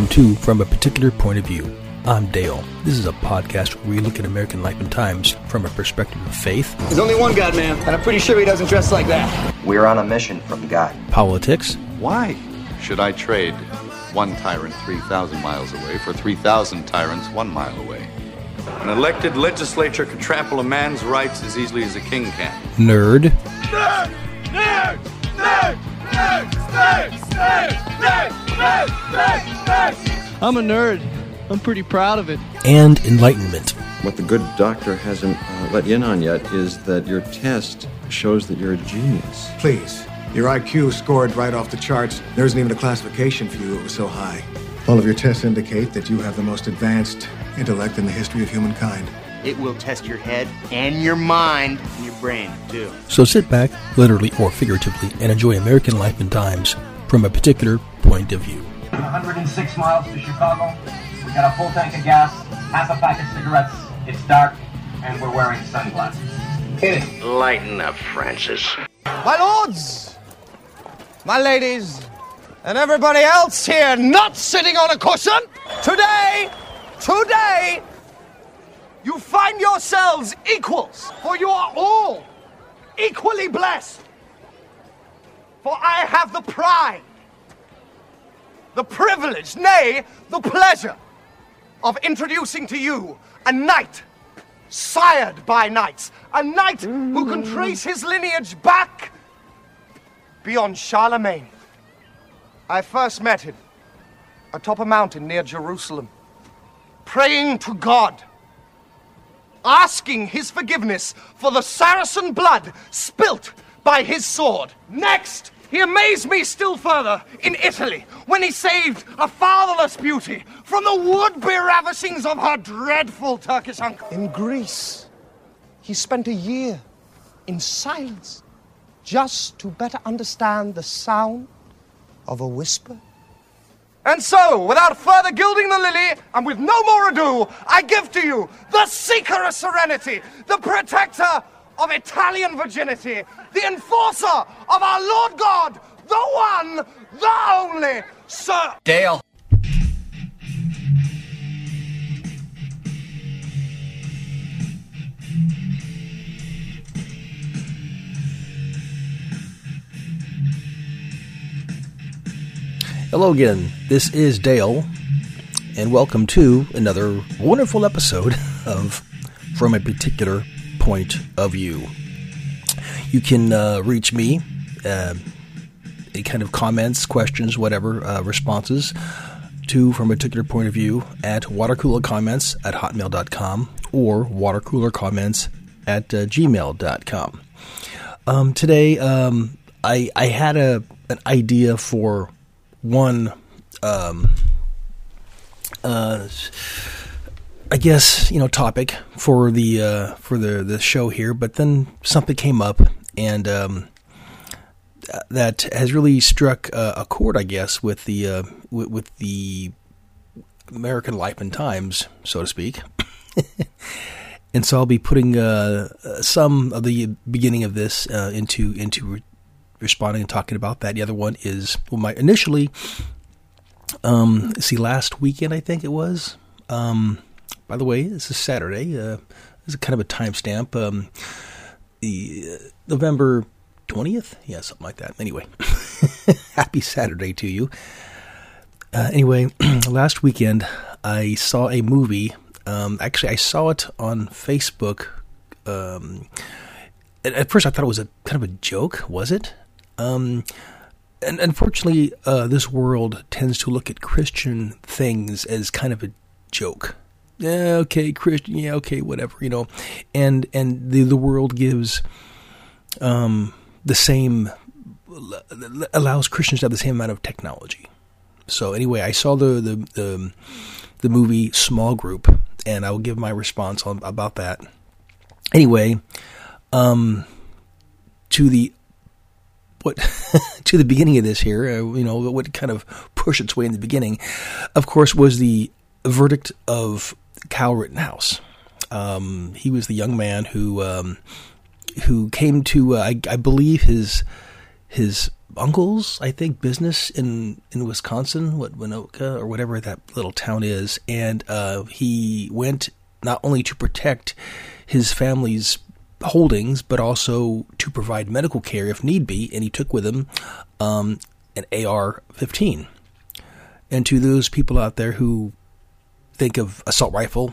Welcome to From a Particular Point of View. I'm Dale. This is a podcast where we look at American life and times from a perspective of faith, There's only one God, man, and I'm pretty sure he doesn't dress like that. We're on a mission from God. politics, Why should I trade one tyrant 3,000 miles away for 3,000 tyrants one mile away? An elected legislature can trample a man's rights as easily as a king can. Nerd. Nerd! Nerd! Nerd! Nerd! Nerd! Nerd, I'm a nerd. I'm pretty proud of it. and enlightenment. What the good doctor hasn't uh, let you in on yet is that your test shows that you're a genius. Please. Your IQ scored right off the charts. There isn't even a classification for you, it was so high. All of your tests indicate that you have the most advanced intellect in the history of humankind. It will test your head and your mind and your brain, too. So sit back, literally or figuratively, and enjoy American life and times from a particular point of view. 106 miles to Chicago. We got a full tank of gas, half a pack of cigarettes. It's dark, and we're wearing sunglasses. Hit it. Lighten up, Francis. My lords, my ladies, and everybody else here not sitting on a cushion, today, today, you find yourselves equals, for you are all equally blessed. For I have the pride, the privilege, nay, the pleasure of introducing to you a knight sired by knights, a knight who can mm. trace his lineage back beyond Charlemagne. I first met him atop a mountain near Jerusalem, praying to God, asking his forgiveness for the Saracen blood spilt by his sword. Next, he amazed me still further in Italy when he saved a fatherless beauty from the would-be ravishings of her dreadful Turkish uncle. In Greece, he spent a year in silence just to better understand the sound of a whisper. And so, without further gilding the lily, and with no more ado, I give to you the seeker of serenity, the protector of Italian virginity, the enforcer of our Lord God, the one, the only, Sir Dale. Hello again. This is Dale, and welcome to another wonderful episode of From a Particular Point of View. You can uh, reach me, uh, any kind of comments, questions, whatever, uh, responses to From a Particular Point of View at watercoolercomments at hotmail.com or watercoolercomments at uh, gmail.com. Um, today, um, I, I had a an idea for one um, uh, I guess you know topic for the uh, for the the show here, but then something came up and um, that has really struck uh, a chord, I guess, with the uh, with, with the American life and times, so to speak. and so I'll be putting uh, some of the beginning of this uh, into into re- responding and talking about that. The other one is well, my initially, um, see, last weekend I think it was. Um, by the way, this is Saturday. Uh, this is kind of a timestamp. Um, the uh, November twentieth, yeah, something like that. Anyway, happy Saturday to you. Uh, anyway, last weekend I saw a movie. Um, actually, I saw it on Facebook. Um, at, at first, I thought it was a kind of a joke. Was it? Um, and unfortunately, uh, this world tends to look at Christian things as kind of a joke. Yeah, okay, Christian. Yeah, okay, whatever. You know, and and the the world gives um, the same allows Christians to have the same amount of technology. So anyway, I saw the the the, the movie Small Group, and I will give my response on about that. Anyway, um, to the what to the beginning of this here, uh, you know, what kind of pushed its way in the beginning, of course, was the verdict of Kyle Rittenhouse. Um, he was the young man who um, who came to, uh, I, I believe his his uncle's, I think, business in in Wisconsin, what Winoka or whatever that little town is, and uh, he went not only to protect his family's holdings, but also to provide medical care if need be, and he took with him um, an AR-15. And to those people out there who think of assault rifle,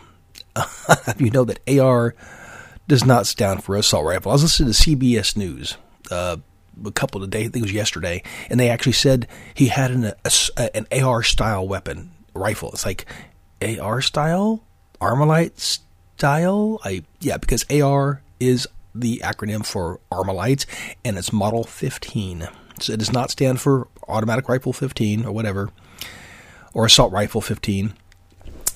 you know that AR does not stand for assault rifle. I was listening to CBS News uh, a couple of days, I think it was yesterday, and they actually said he had an, an AR style weapon rifle. It's like AR style, Armalite style. I yeah, because AR is the acronym for Armalite, and it's Model 15. So it does not stand for Automatic Rifle 15 or whatever, or Assault Rifle 15.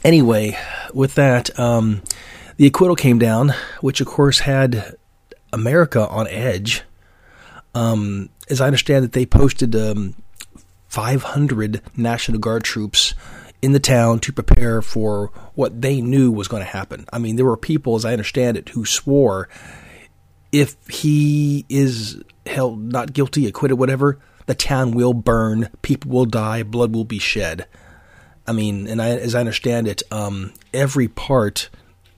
Anyway, with that, um, the acquittal came down, which of course had America on edge. Um, as I understand it, they posted um, 500 National Guard troops in the town to prepare for what they knew was going to happen. I mean, there were people, as I understand it, who swore if he is held not guilty, acquitted, whatever, the town will burn, people will die, blood will be shed. I mean, and I, as I understand it, um, every part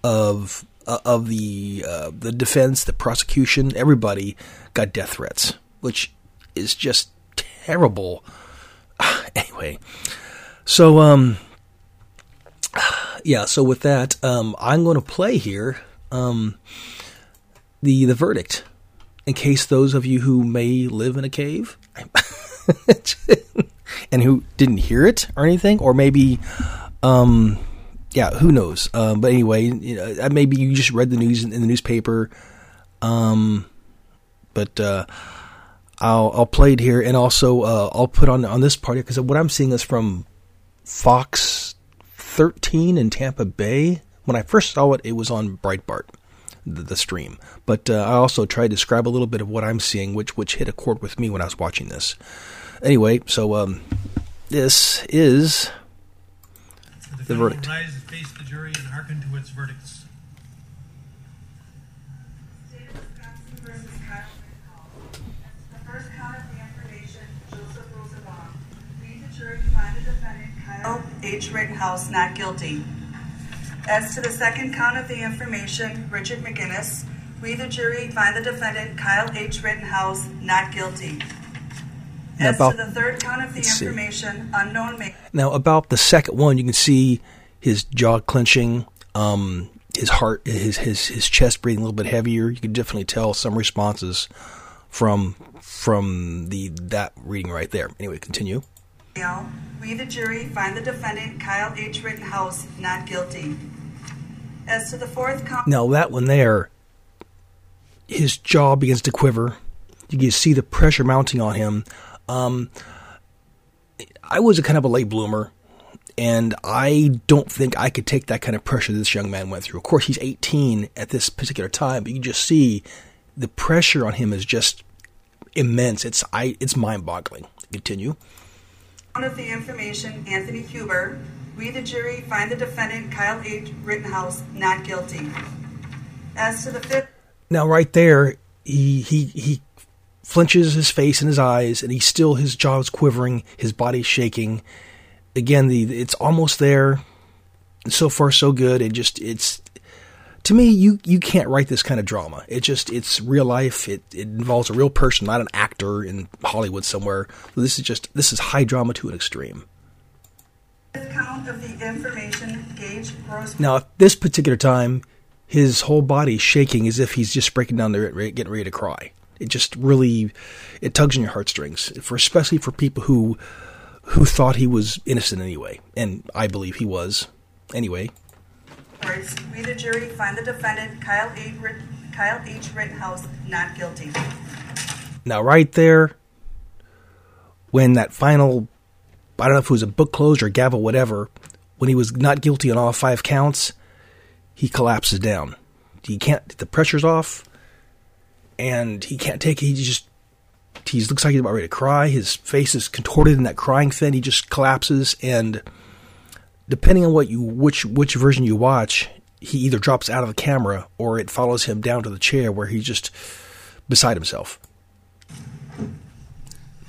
of uh, of the uh, the defense, the prosecution, everybody got death threats, which is just terrible. anyway, so um, yeah. So with that, um, I'm going to play here um the the verdict in case those of you who may live in a cave and who didn't hear it or anything, or maybe, um, yeah, who knows? Um, but anyway, you know, maybe you just read the news in, in the newspaper. Um, but uh, I'll I'll play it here, and also uh, I'll put on on this part because what I'm seeing is from Fox 13 in Tampa Bay. When I first saw it, it was on Breitbart the, the stream. But uh, I also tried to describe a little bit of what I'm seeing, which which hit a chord with me when I was watching this. Anyway, so um, this is the, the verdict. Rise and face the jury and hearken to its verdicts. H. Rittenhouse not guilty. As to the second count of the information, Richard McGinniss, we, the jury, find the defendant, Kyle H. Rittenhouse, not guilty. Now As about- to the third count of the let's see. information, unknown ma- Now, about the second one, you can see his jaw clenching, um, his heart, his his his chest breathing a little bit heavier. You can definitely tell some responses from from the that reading right there. Anyway, continue. we, the jury, find the defendant, Kyle H. Rittenhouse, not guilty. As to the fourth count, Now that one there, his jaw begins to quiver. You can see the pressure mounting on him. Um, I was a kind of a late bloomer, and I don't think I could take that kind of pressure this young man went through. Of course, he's 18 at this particular time, but you just see the pressure on him is just immense. It's I, it's mind-boggling. Continue. count of the information, Anthony Huber, we, the jury, find the defendant, Kyle H. Rittenhouse, not guilty. As to the fifth Now, right there, he he he flinches his face and his eyes, and he's still his jaw's quivering, his body's shaking. Again, the it's almost there. So far, so good. It just it's to me, you you can't write this kind of drama. It just it's real life. It it involves a real person, not an actor in Hollywood somewhere. This is just this is high drama to an extreme. count of the information, Gaige Gross. Now, at this particular time, his whole body's shaking as if he's just breaking down there, getting ready to cry. It just really, it tugs on your heartstrings, for especially for people who, who thought he was innocent anyway, and I believe he was. Anyway, we, the jury, find the defendant, Kyle H. Kyle H. Rittenhouse, not guilty. now right there, when that final, I don't know if it was a book closed or gavel, whatever, when he was not guilty on all five counts, he collapses down. He can't. The pressure's off, and he can't take it. He just he looks like he's about ready to cry. His face is contorted in that crying fit. He just collapses, and depending on what you which which version you watch, he either drops out of the camera or it follows him down to the chair where he's just beside himself.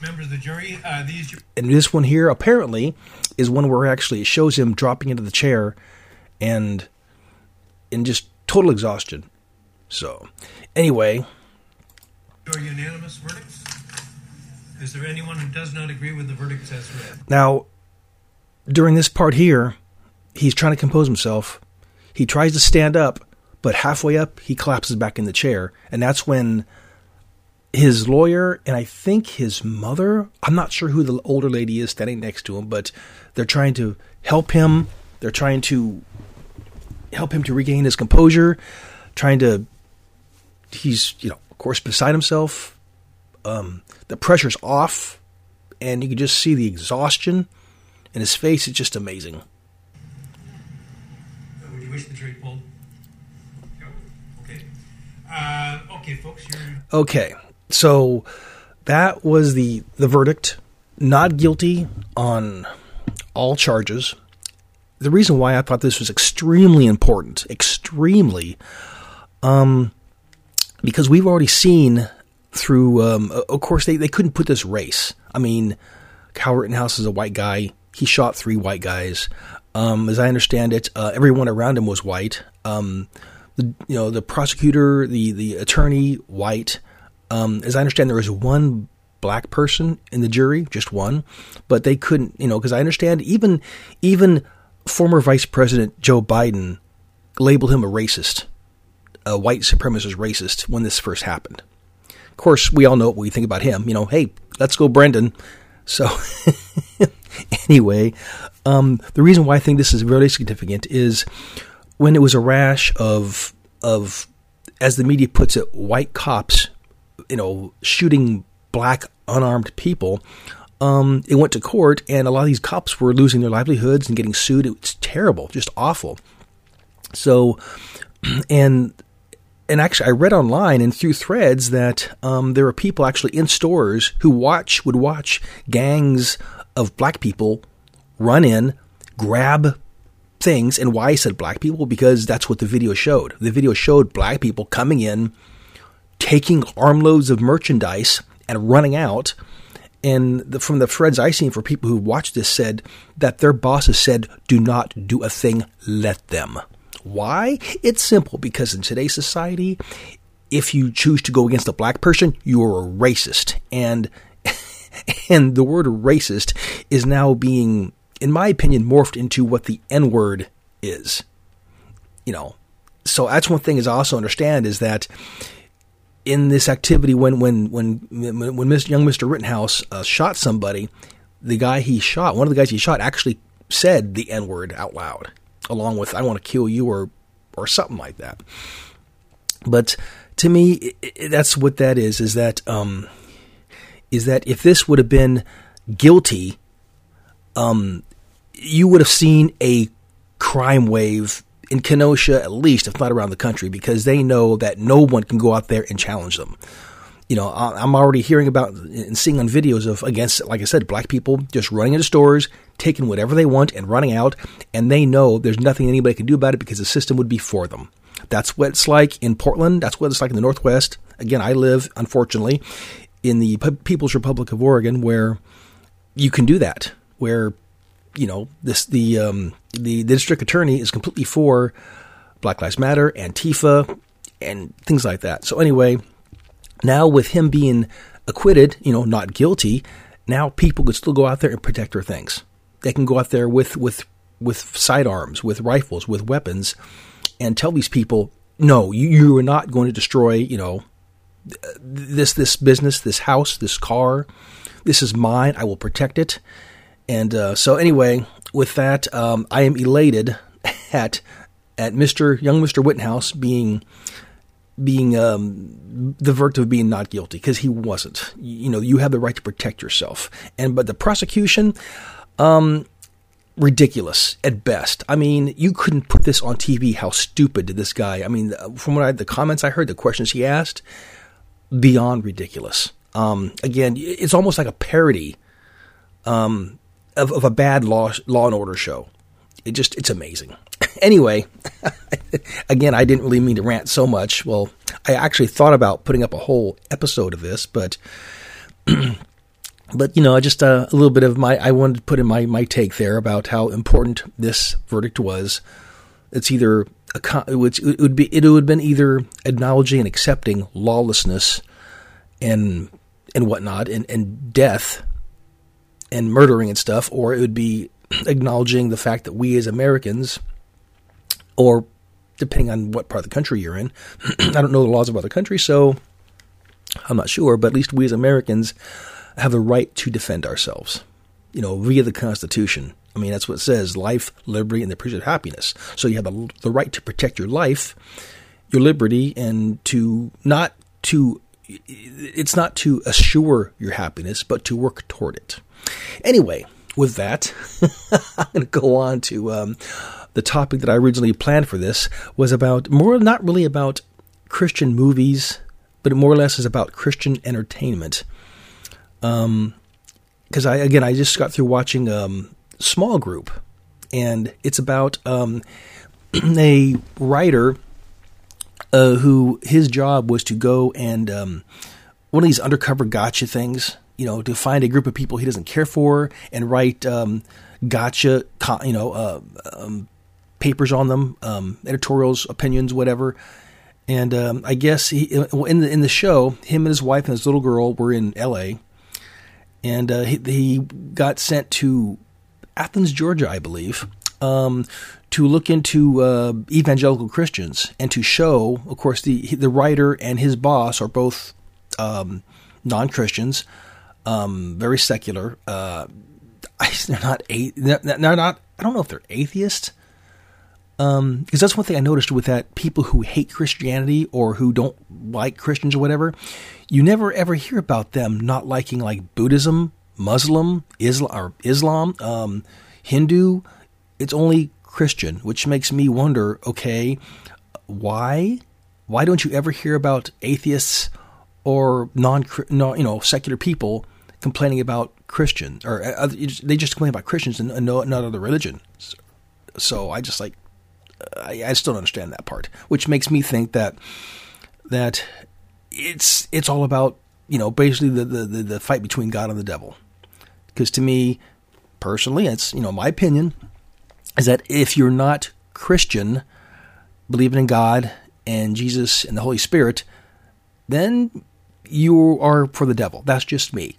of the jury, uh, these And this one here apparently is one where actually it shows him dropping into the chair and in just total exhaustion. So, anyway, are unanimous verdicts. Is there anyone who does not agree with the verdicts as read? now during this part here, he's trying to compose himself. He tries to stand up, but halfway up, he collapses back in the chair. And that's when his lawyer and I think his mother, I'm not sure who the older lady is standing next to him, but they're trying to help him. They're trying to help him to regain his composure, trying to, he's, you know, of course, beside himself. Um, the pressure's off, and you can just see the exhaustion in his face. It's just amazing. Would you wish the pulled? No. Okay. Uh, okay, folks, you're Okay, so that was the the verdict. Not guilty on all charges. The reason why I thought this was extremely important, extremely, um, because we've already seen through. Um, of course, they they couldn't put this race. I mean, Kyle Rittenhouse is a white guy. He shot three white guys. Um, as I understand it, uh, everyone around him was white. Um, the you know the prosecutor, the the attorney, white. Um, as I understand, there was one black person in the jury, just one, but they couldn't, you know, because I understand even even former Vice President Joe Biden labeled him a racist, a white supremacist racist when this first happened. Of course, we all know what we think about him. You know, hey, let's go, Brandon. So, anyway, um, the reason why I think this is really significant is when it was a rash of of, as the media puts it, white cops, you know, shooting black unarmed people. Um, it went to court, and a lot of these cops were losing their livelihoods and getting sued. It's terrible, just awful. So, and and actually, I read online and through threads that um, there are people actually in stores who watch would watch gangs of black people run in, grab things. And why I said black people because that's what the video showed. The video showed black people coming in, taking armloads of merchandise and running out. And the, from the threads I seen for people who watched this said that their bosses said, "Do not do a thing. Let them." Why? It's simple because in today's society, if you choose to go against a black person, you are a racist. And and the word racist is now being, in my opinion, morphed into what the N word is. You know, so that's one thing is also understand is that in this activity when when when when, when young Mr. Rittenhouse uh, shot somebody, the guy he shot, one of the guys he shot, actually said the N word out loud along with "I want to kill you" or or something like that. But to me, it, it, that's what that is. Is that um, is that if this would have been guilty, um, you would have seen a crime wave in Kenosha, at least, if not around the country, because they know that no one can go out there and challenge them. You know, I'm already hearing about and seeing on videos of, against, like I said, black people just running into stores, taking whatever they want and running out, and they know there's nothing anybody can do about it because the system would be for them. That's what it's like in Portland. That's what it's like in the Northwest. Again, I live, unfortunately, in the People's Republic of Oregon, where you can do that. Where, you know, this the um, the, the district attorney is completely for Black Lives Matter, Antifa, and things like that. So anyway, now with him being acquitted, you know, not guilty, now people could still go out there and protect their things. They can go out there with with with sidearms, with rifles, with weapons, and tell these people, no, you, you are not going to destroy, you know, this this business, this house, this car. This is mine. I will protect it. And uh, so, anyway, with that, um, I am elated at at Mister Young Mister Wittenhouse being being um, the verdict of being not guilty because he wasn't. You know, you have the right to protect yourself. And but the prosecution, um, ridiculous at best. I mean, you couldn't put this on TV. How stupid did this guy? I mean, from what I, the comments I heard, the questions he asked, beyond ridiculous. Um, again, it's almost like a parody um, of, of a bad law law and order show. It just it's amazing. Anyway, again, I didn't really mean to rant so much. Well, I actually thought about putting up a whole episode of this, but but you know, just uh, a little bit of my I wanted to put in my my take there about how important this verdict was. It's either a, it would be it would have been either acknowledging and accepting lawlessness and and whatnot and, and death and murdering and stuff, or it would be acknowledging the fact that we as Americans, or depending on what part of the country you're in, I don't know the laws of other countries, so I'm not sure, but at least we as Americans have the right to defend ourselves, you know, via the Constitution. I mean, that's what it says life, liberty, and the pursuit of happiness. So you have the, the right to protect your life, your liberty, and to not to, it's not to assure your happiness, but to work toward it. Anyway, with that, I'm going to go on to um, the topic that I originally planned for this was about more, not really about Christian movies, but more or less is about Christian entertainment. Um, because I again I just got through watching um, Small Group, and it's about um, a writer uh, who his job was to go and um, one of these undercover gotcha things, you know, to find a group of people he doesn't care for and write um, gotcha, you know, uh, um, papers on them, um, editorials, opinions, whatever. And um, I guess he, in the in the show, him and his wife and his little girl were in L.A. and uh, he, he got sent to Athens, Georgia, I believe, um, to look into uh, evangelical Christians and to show, of course, the the writer and his boss are both um, non Christians, um, very secular. Uh, they're not a, they're not. I don't know if they're atheists because um, that's one thing I noticed with that people who hate Christianity or who don't like Christians or whatever, you never ever hear about them not liking like Buddhism, Muslim, Islam, or Islam, um, Hindu. It's only Christian, which makes me wonder. Okay, why? Why don't you ever hear about atheists or non, non you know, secular people complaining about Christians, or uh, they just complain about Christians and, no, not other religions? So I just like I, I still don't understand that part, which makes me think that that it's it's all about you know basically the the, the fight between God and the devil. Because to me, personally, it's you know my opinion is that if you're not Christian, believing in God and Jesus and the Holy Spirit, then you are for the devil. That's just me.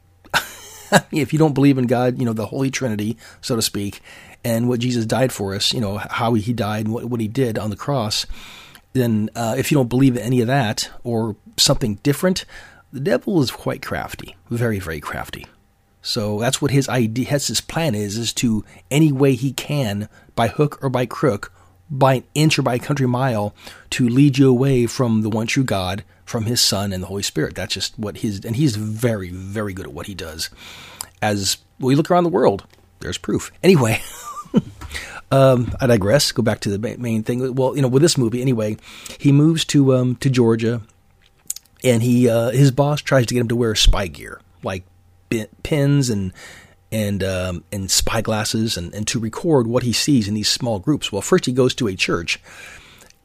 if you don't believe in God, you know, the Holy Trinity, so to speak, and what Jesus died for us, you know, how he died and what, what he did on the cross, then uh, if you don't believe in any of that or something different, the devil is quite crafty, very, very crafty. So that's what his idea, his plan is, is to any way he can, by hook or by crook, by an inch or by a country mile, to lead you away from the one true God, from his Son and the Holy Spirit. That's just what he's, and he's very, very good at what he does. As we look around the world, there's proof. Anyway. um, I digress. Go back to the main thing. Well, you know, with this movie, anyway, he moves to um, to Georgia, and he uh, his boss tries to get him to wear spy gear, like pins and and um, and spy glasses, and, and to record what he sees in these small groups. Well, first he goes to a church,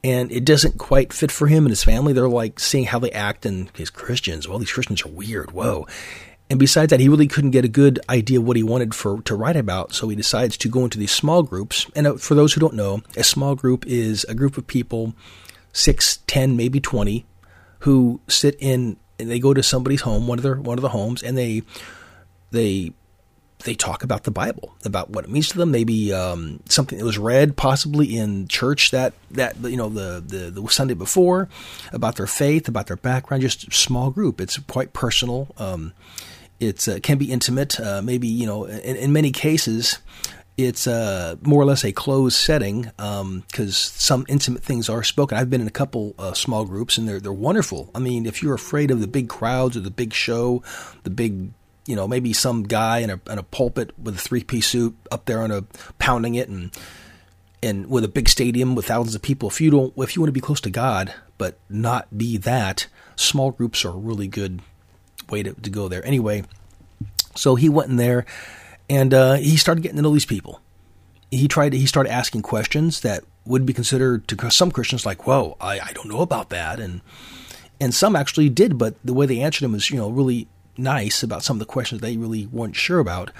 and it doesn't quite fit for him and his family. They're like seeing how they act, and his Christians. Well, these Christians are weird. Whoa. And besides that, he really couldn't get a good idea what he wanted for to write about, so he decides to go into these small groups. And uh, for those who don't know, a small group is a group of people, six, ten, maybe twenty, who sit in and they go to somebody's home, one of their one of the homes, and they they they talk about the Bible, about what it means to them. Maybe um, something that was read, possibly in church that that you know the, the, the Sunday before, about their faith, about their background. Just small group. It's quite personal. Um, it uh, can be intimate. Uh, maybe you know, in, in many cases, it's uh, more or less a closed setting because um, some intimate things are spoken. I've been in a couple uh, small groups, and they're they're wonderful. I mean, if you're afraid of the big crowds or the big show, the big you know maybe some guy in a in a pulpit with a three piece suit up there on a pounding it and and with a big stadium with thousands of people. If you don't, if you want to be close to God, but not be that, small groups are a really good way to, to go there. Anyway, so he went in there and uh, he started getting to know these people. He tried. He started asking questions that would be considered to some Christians like, "Whoa, I, I don't know about that," and and some actually did, but the way they answered him was, you know, really nice about some of the questions they really weren't sure about.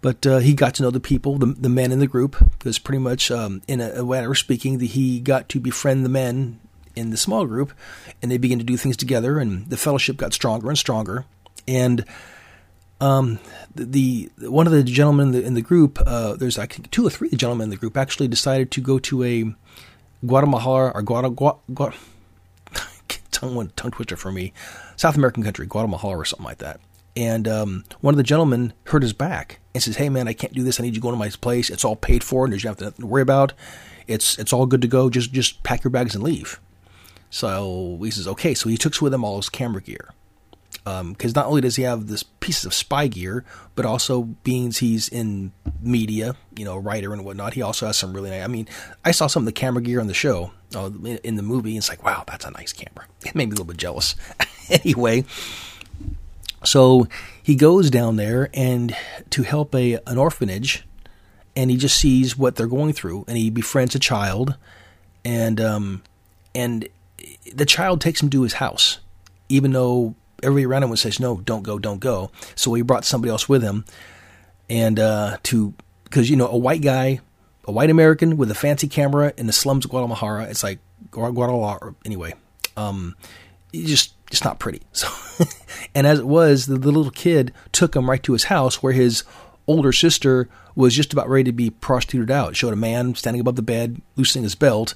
But uh, he got to know the people, the, the men in the group, because pretty much, um, in a, a manner of speaking, he got to befriend the men in the small group, and they began to do things together, and the fellowship got stronger and stronger. And um, the, the, one of the gentlemen in the, in the group, uh, there's like two or three gentlemen in the group, actually decided to go to a Guatemala or Guatemala. Gua, tongue, tongue twister for me, South American country, Guatemala or something like that. And um, one of the gentlemen hurt his back and says, "Hey man, I can't do this. I need you to go to my place. It's all paid for, and there's nothing to worry about. It's it's all good to go. Just just pack your bags and leave." So he says, "Okay." So he took with him all his camera gear because um, not only does he have this pieces of spy gear, but also being he's in media, you know, writer and whatnot, he also has some really nice. I mean, I saw some of the camera gear on the show, uh, in the movie. It's like, wow, that's a nice camera. It made me a little bit jealous. anyway, so he goes down there and to help a an orphanage, and he just sees what they're going through, and he befriends a child, and um, and the child takes him to his house, even though everybody around him says, "No, don't go, don't go." So he brought somebody else with him, and uh, to because you know a white guy, a white American with a fancy camera in the slums of Guadalajara, it's like Guadalajara anyway. Um, just it's not pretty. So, and as it was, the, the little kid took him right to his house where his older sister was just about ready to be prostituted out. Showed a man standing above the bed, loosening his belt,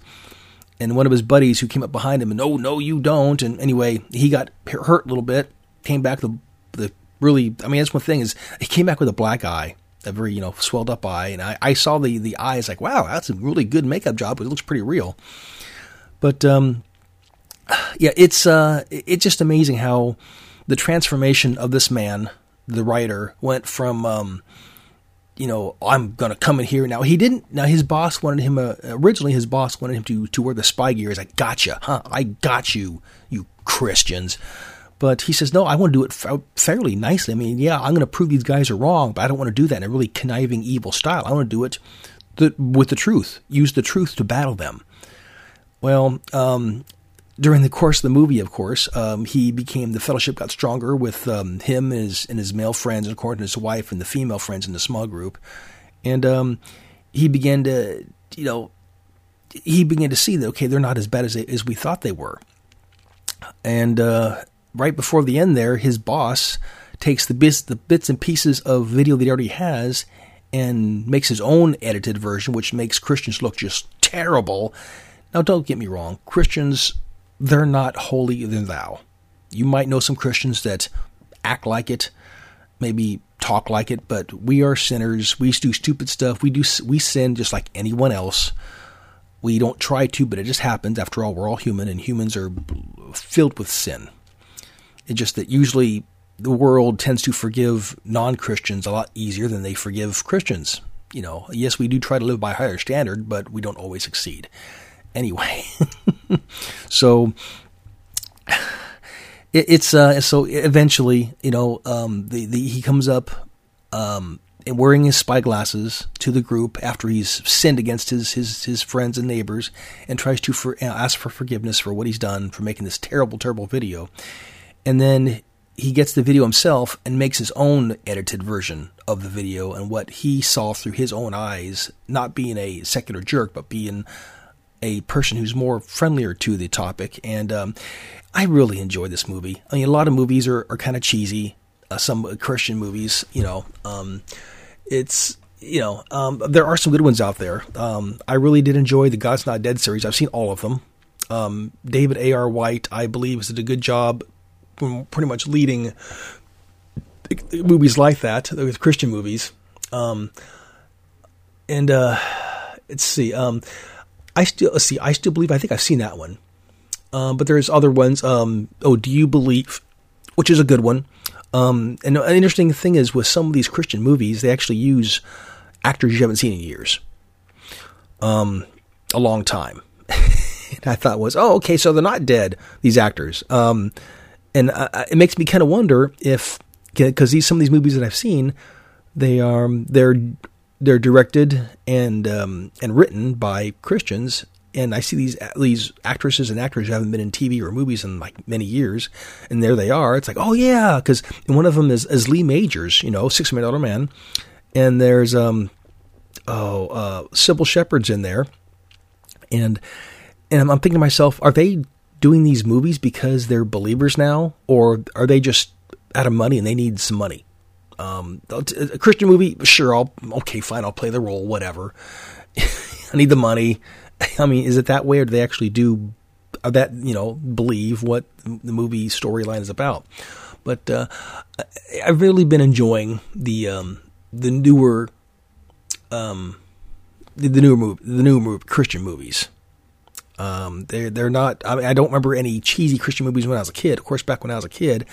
and one of his buddies who came up behind him and no, no, you don't. And anyway, he got hurt a little bit. Came back the the really. I mean, that's one thing is he came back with a black eye, a very you know swelled up eye, and I, I saw the the eyes like wow, that's a really good makeup job. It looks pretty real. But um, yeah, it's uh, it's just amazing how the transformation of this man, the writer, went from um, you know, I'm going to come in here. Now, he didn't. Now, his boss wanted him, uh, originally, his boss wanted him to, to wear the spy gear. He's like, gotcha, huh? I got you, you Christians. But he says, no, I want to do it fa- fairly nicely. I mean, yeah, I'm going to prove these guys are wrong, but I don't want to do that in a really conniving, evil style. I want to do it with the truth, use the truth to battle them. Well, um, during the course of the movie, of course, um, he became the fellowship got stronger with um, him and his, and his male friends, and according to his wife and the female friends in the small group, and um, he began to, you know, he began to see that okay, they're not as bad as they, as we thought they were, and uh, right before the end, there, his boss takes the bits the bits and pieces of video that he already has and makes his own edited version, which makes Christians look just terrible. Now, don't get me wrong, Christians they're not holy than thou. You might know some Christians that act like it, maybe talk like it, but we are sinners. We do stupid stuff. We do we sin just like anyone else. We don't try to, but it just happens. After all, we're all human, and humans are filled with sin. It's just that usually the world tends to forgive non Christians a lot easier than they forgive Christians. You know, yes, we do try to live by a higher standard, but we don't always succeed anyway. so it, it's uh, so eventually, you know, um, the, the he comes up um, wearing his spy glasses to the group after he's sinned against his his his friends and neighbors, and tries to for, ask for forgiveness for what he's done for making this terrible, terrible video, and then he gets the video himself and makes his own edited version of the video and what he saw through his own eyes, not being a secular jerk, but being a person who's more friendlier to the topic. And um, I really enjoy this movie. I mean, a lot of movies are, are kind of cheesy. Uh, some Christian movies, you know, um, it's you know, um, there are some good ones out there. Um, I really did enjoy the God's Not Dead series. I've seen all of them. Um, David A.R. White, I believe, has did a good job, pretty much leading movies like that with Christian movies. Um, and uh, let's see. I still let's see. I still believe. I think I've seen that one. Um, but there's other ones. Um, oh, do you believe? Which is a good one. Um, and an interesting thing is with some of these Christian movies, they actually use actors you haven't seen in years. Um, a long time. and I thought was, oh, okay, so they're not dead. These actors. Um, and uh, it makes me kind of wonder if because these some of these movies that I've seen, they are they're they're directed and um, and written by Christians. and I see these these actresses and actors who haven't been in TV or movies in like many years, and there they are. It's like, oh yeah, because one of them is, is Lee Majors, you know, Six Million Dollar Man, and there's um oh uh, Cybill Shepherd's in there, and and I'm thinking to myself, are they doing these movies because they're believers now, or are they just out of money and they need some money? Um, a Christian movie, sure, I'll okay, fine, I'll play the role, whatever. I need the money. I mean, is it that way, or do they actually do that? You know, believe what the movie storyline is about? But uh, I've really been enjoying the um, the newer um, the, the newer movie, the newer movie, Christian movies. Um, they're they're not. I, mean, I don't remember any cheesy Christian movies when I was a kid. Of course, back when I was a kid,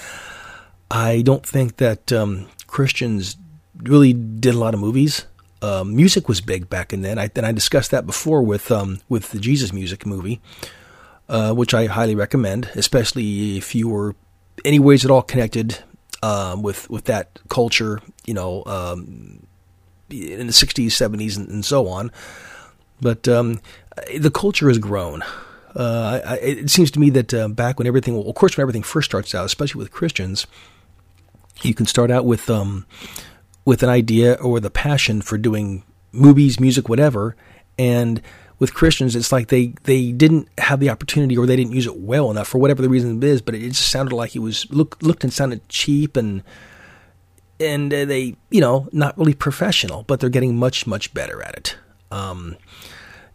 I don't think that um, Christians really did a lot of movies. Um, music was big back in then. I and I discussed that before with um, with the Jesus Music movie, uh, which I highly recommend, especially if you were any ways at all connected um, with with that culture. You know, um, in the '60s, '70s, and, and so on. But um, the culture has grown. Uh, I, it seems to me that uh, back when everything, well, of course, when everything first starts out, especially with Christians, you can start out with um, with an idea or the passion for doing movies, music, whatever, and with Christians, it's like they, they didn't have the opportunity or they didn't use it well enough for whatever the reason is, but it just sounded like it was look, looked and sounded cheap and and they you know not really professional, but they're getting much much better at it. Um,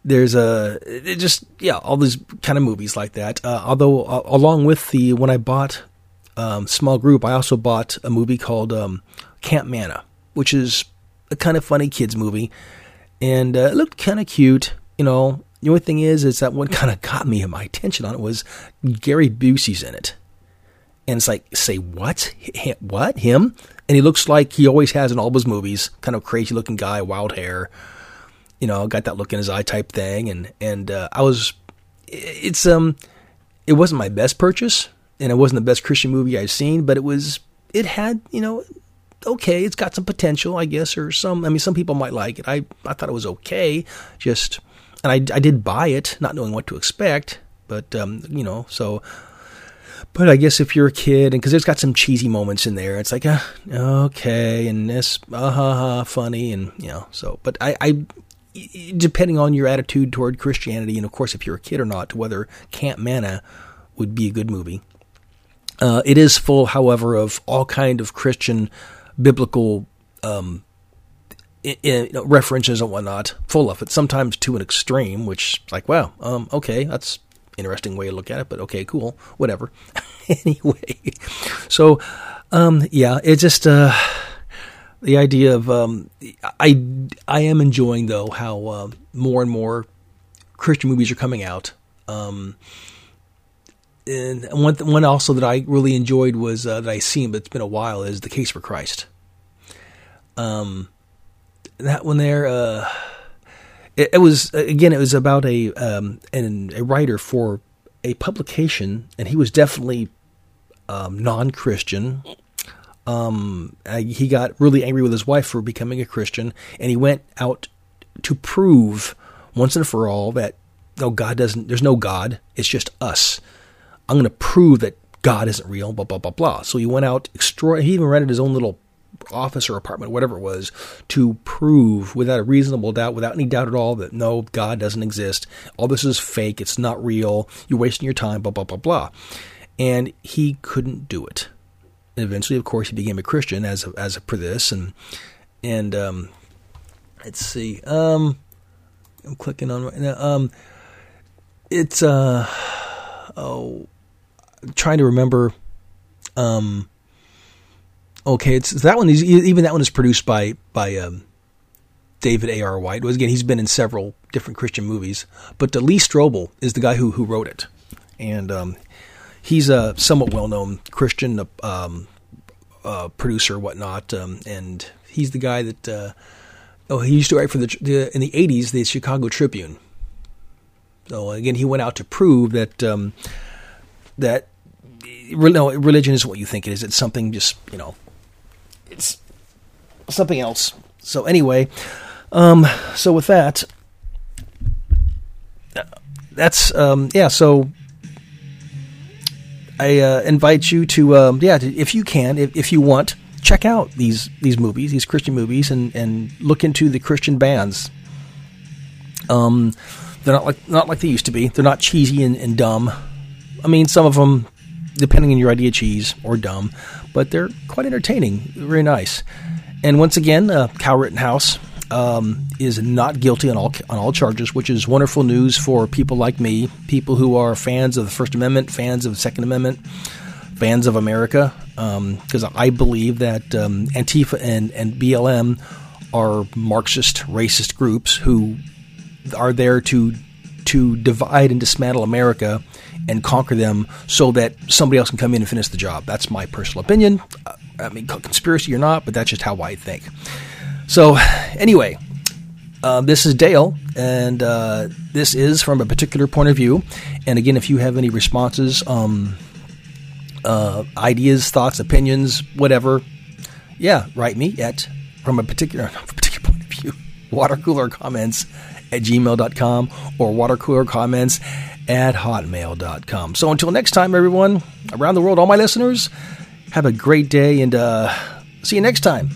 there's a just yeah all these kind of movies like that. Uh, although uh, along with the when I bought um, small group, I also bought a movie called um, Camp Manna, which is a kind of funny kids movie, and uh, it looked kind of cute. You know, the only thing is, is that what kind of got me and my attention on it was Gary Busey's in it, and it's like, say what? H- what him? And he looks like he always has in all his movies, kind of crazy looking guy, wild hair you know, got that look in his eye type thing, and and uh, I was, it's um, it wasn't my best purchase, and it wasn't the best Christian movie I've seen, but it was, it had, you know, okay, it's got some potential, I guess, or some. I mean, some people might like it. I I thought it was okay, just, and I I did buy it, not knowing what to expect, but um, you know, so. But I guess if you're a kid, and because it's got some cheesy moments in there, it's like, uh, okay, and this, uh ha ha, funny, and you know, so. But I, I depending on your attitude toward Christianity, and of course, if you're a kid or not, whether Camp Manna would be a good movie. Uh, it is full, however, of all kind of Christian biblical um, references and whatnot, full of it. Sometimes to an extreme, which is like, wow, um, okay, that's interesting way to look at it, but okay, cool, whatever. anyway, so um, yeah, it just. Uh, the idea of um, I I am enjoying though how uh, more and more Christian movies are coming out. And one one also that I really enjoyed was uh, that I seen, but it's been a while, is the Case for Christ. Um, that one there, uh, it, it, was again, it was about a um, a writer for a publication, and he was definitely um, non Christian um, he got really angry with his wife for becoming a Christian, and he went out to prove once and for all that no God doesn't. There's no God. It's just us. I'm going to prove that God isn't real. Blah blah blah blah. So he went out. He even rented his own little office or apartment, whatever it was, to prove without a reasonable doubt, without any doubt at all, that no, God doesn't exist. All this is fake. It's not real. You're wasting your time. Blah blah blah blah. And he couldn't do it. And eventually, of course, he became a Christian as a, as for this. And and um, let's see. Um, I'm clicking on right now. Um, it's uh oh, trying to remember. Um, okay, it's that one. Is, even that one is produced by by um, David A. R. White. Was again, he's been in several different Christian movies, but uh, Lee Strobel is the guy who who wrote it, and um, he's a somewhat well known Christian um, uh, producer, whatnot, um, and he's the guy that uh, oh he used to write for the, the, in the '80s the Chicago Tribune. So again, he went out to prove that um, that no, religion isn't what you think it is. It's something just you know, it's something else. So anyway, um, so with that, that's um, yeah. So I uh, invite you to um, yeah, to, if you can, if, if you want, check out these these movies, these Christian movies, and and look into the Christian bands. Um, they're not like not like they used to be. They're not cheesy and, and dumb. I mean, some of them, depending on your idea, cheese or dumb, but they're quite entertaining. Very nice. And once again, uh, Kyle Rittenhouse um, is not guilty on all on all charges, which is wonderful news for people like me, people who are fans of the First Amendment, fans of the Second Amendment, fans of America, because um, I believe that um, Antifa and, and BLM are Marxist, racist groups who are there to to divide and dismantle America and conquer them so that somebody else can come in and finish the job. That's my personal opinion. Uh, I mean, conspiracy or not, but that's just how I think. So, anyway, uh, this is Dale, and uh, this is from a particular point of view. And again, if you have any responses, um, uh, ideas, thoughts, opinions, whatever, yeah, write me at from a particular, from a particular point of view, water cooler comments at gmail.com or watercooler comments at hotmail.com. So until next time, everyone, around the world, all my listeners, have a great day and uh, see you next time.